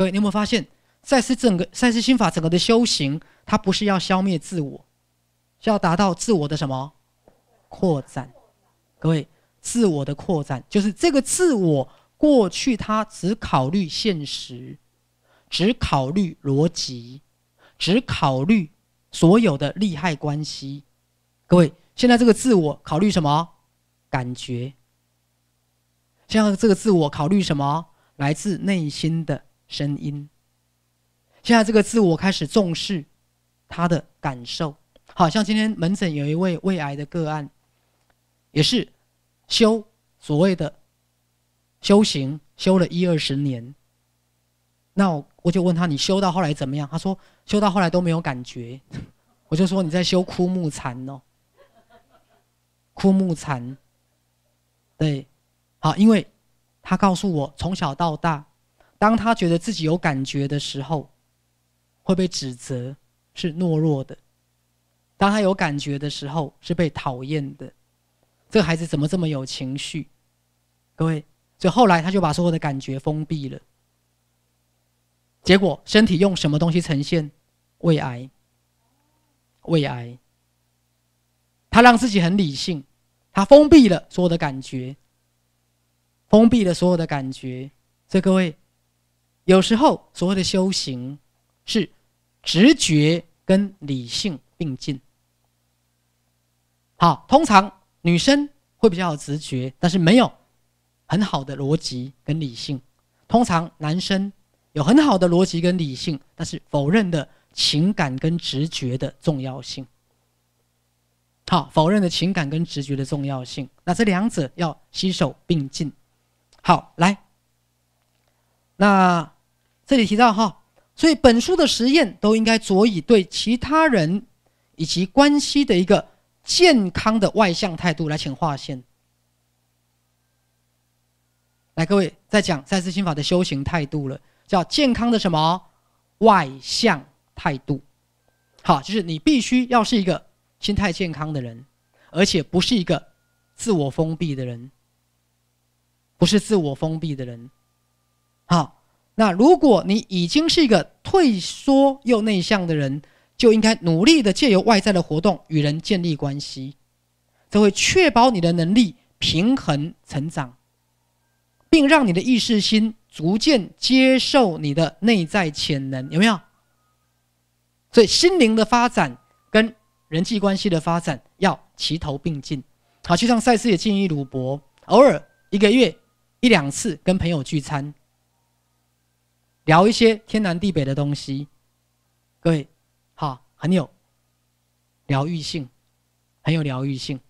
各位，你有没有发现，赛斯整个赛斯心法整个的修行，它不是要消灭自我，是要达到自我的什么扩展？各位，自我的扩展就是这个自我过去他只考虑现实，只考虑逻辑，只考虑所有的利害关系。各位，现在这个自我考虑什么？感觉。现在这个自我考虑什么？来自内心的。声音。现在这个自我开始重视他的感受，好像今天门诊有一位胃癌的个案，也是修所谓的修行，修了一二十年。那我就问他：“你修到后来怎么样？”他说：“修到后来都没有感觉。”我就说：“你在修枯木禅哦，枯木禅。”对，好，因为他告诉我从小到大。当他觉得自己有感觉的时候，会被指责是懦弱的；当他有感觉的时候，是被讨厌的。这个孩子怎么这么有情绪？各位，所以后来他就把所有的感觉封闭了。结果身体用什么东西呈现？胃癌。胃癌。他让自己很理性，他封闭了所有的感觉，封闭了所有的感觉。所以各位。有时候所谓的修行，是直觉跟理性并进。好，通常女生会比较有直觉，但是没有很好的逻辑跟理性；通常男生有很好的逻辑跟理性，但是否认的情感跟直觉的重要性。好，否认的情感跟直觉的重要性，那这两者要携手并进。好，来，那。这里提到哈，所以本书的实验都应该着以对其他人以及关系的一个健康的外向态度来请划线。来，各位在讲赛斯心法的修行态度了，叫健康的什么外向态度？好，就是你必须要是一个心态健康的人，而且不是一个自我封闭的人，不是自我封闭的人。好。那如果你已经是一个退缩又内向的人，就应该努力的借由外在的活动与人建立关系，这会确保你的能力平衡成长，并让你的意识心逐渐接受你的内在潜能，有没有？所以心灵的发展跟人际关系的发展要齐头并进。好，就像赛斯也建议鲁伯，偶尔一个月一两次跟朋友聚餐。聊一些天南地北的东西，各位，好，很有疗愈性，很有疗愈性。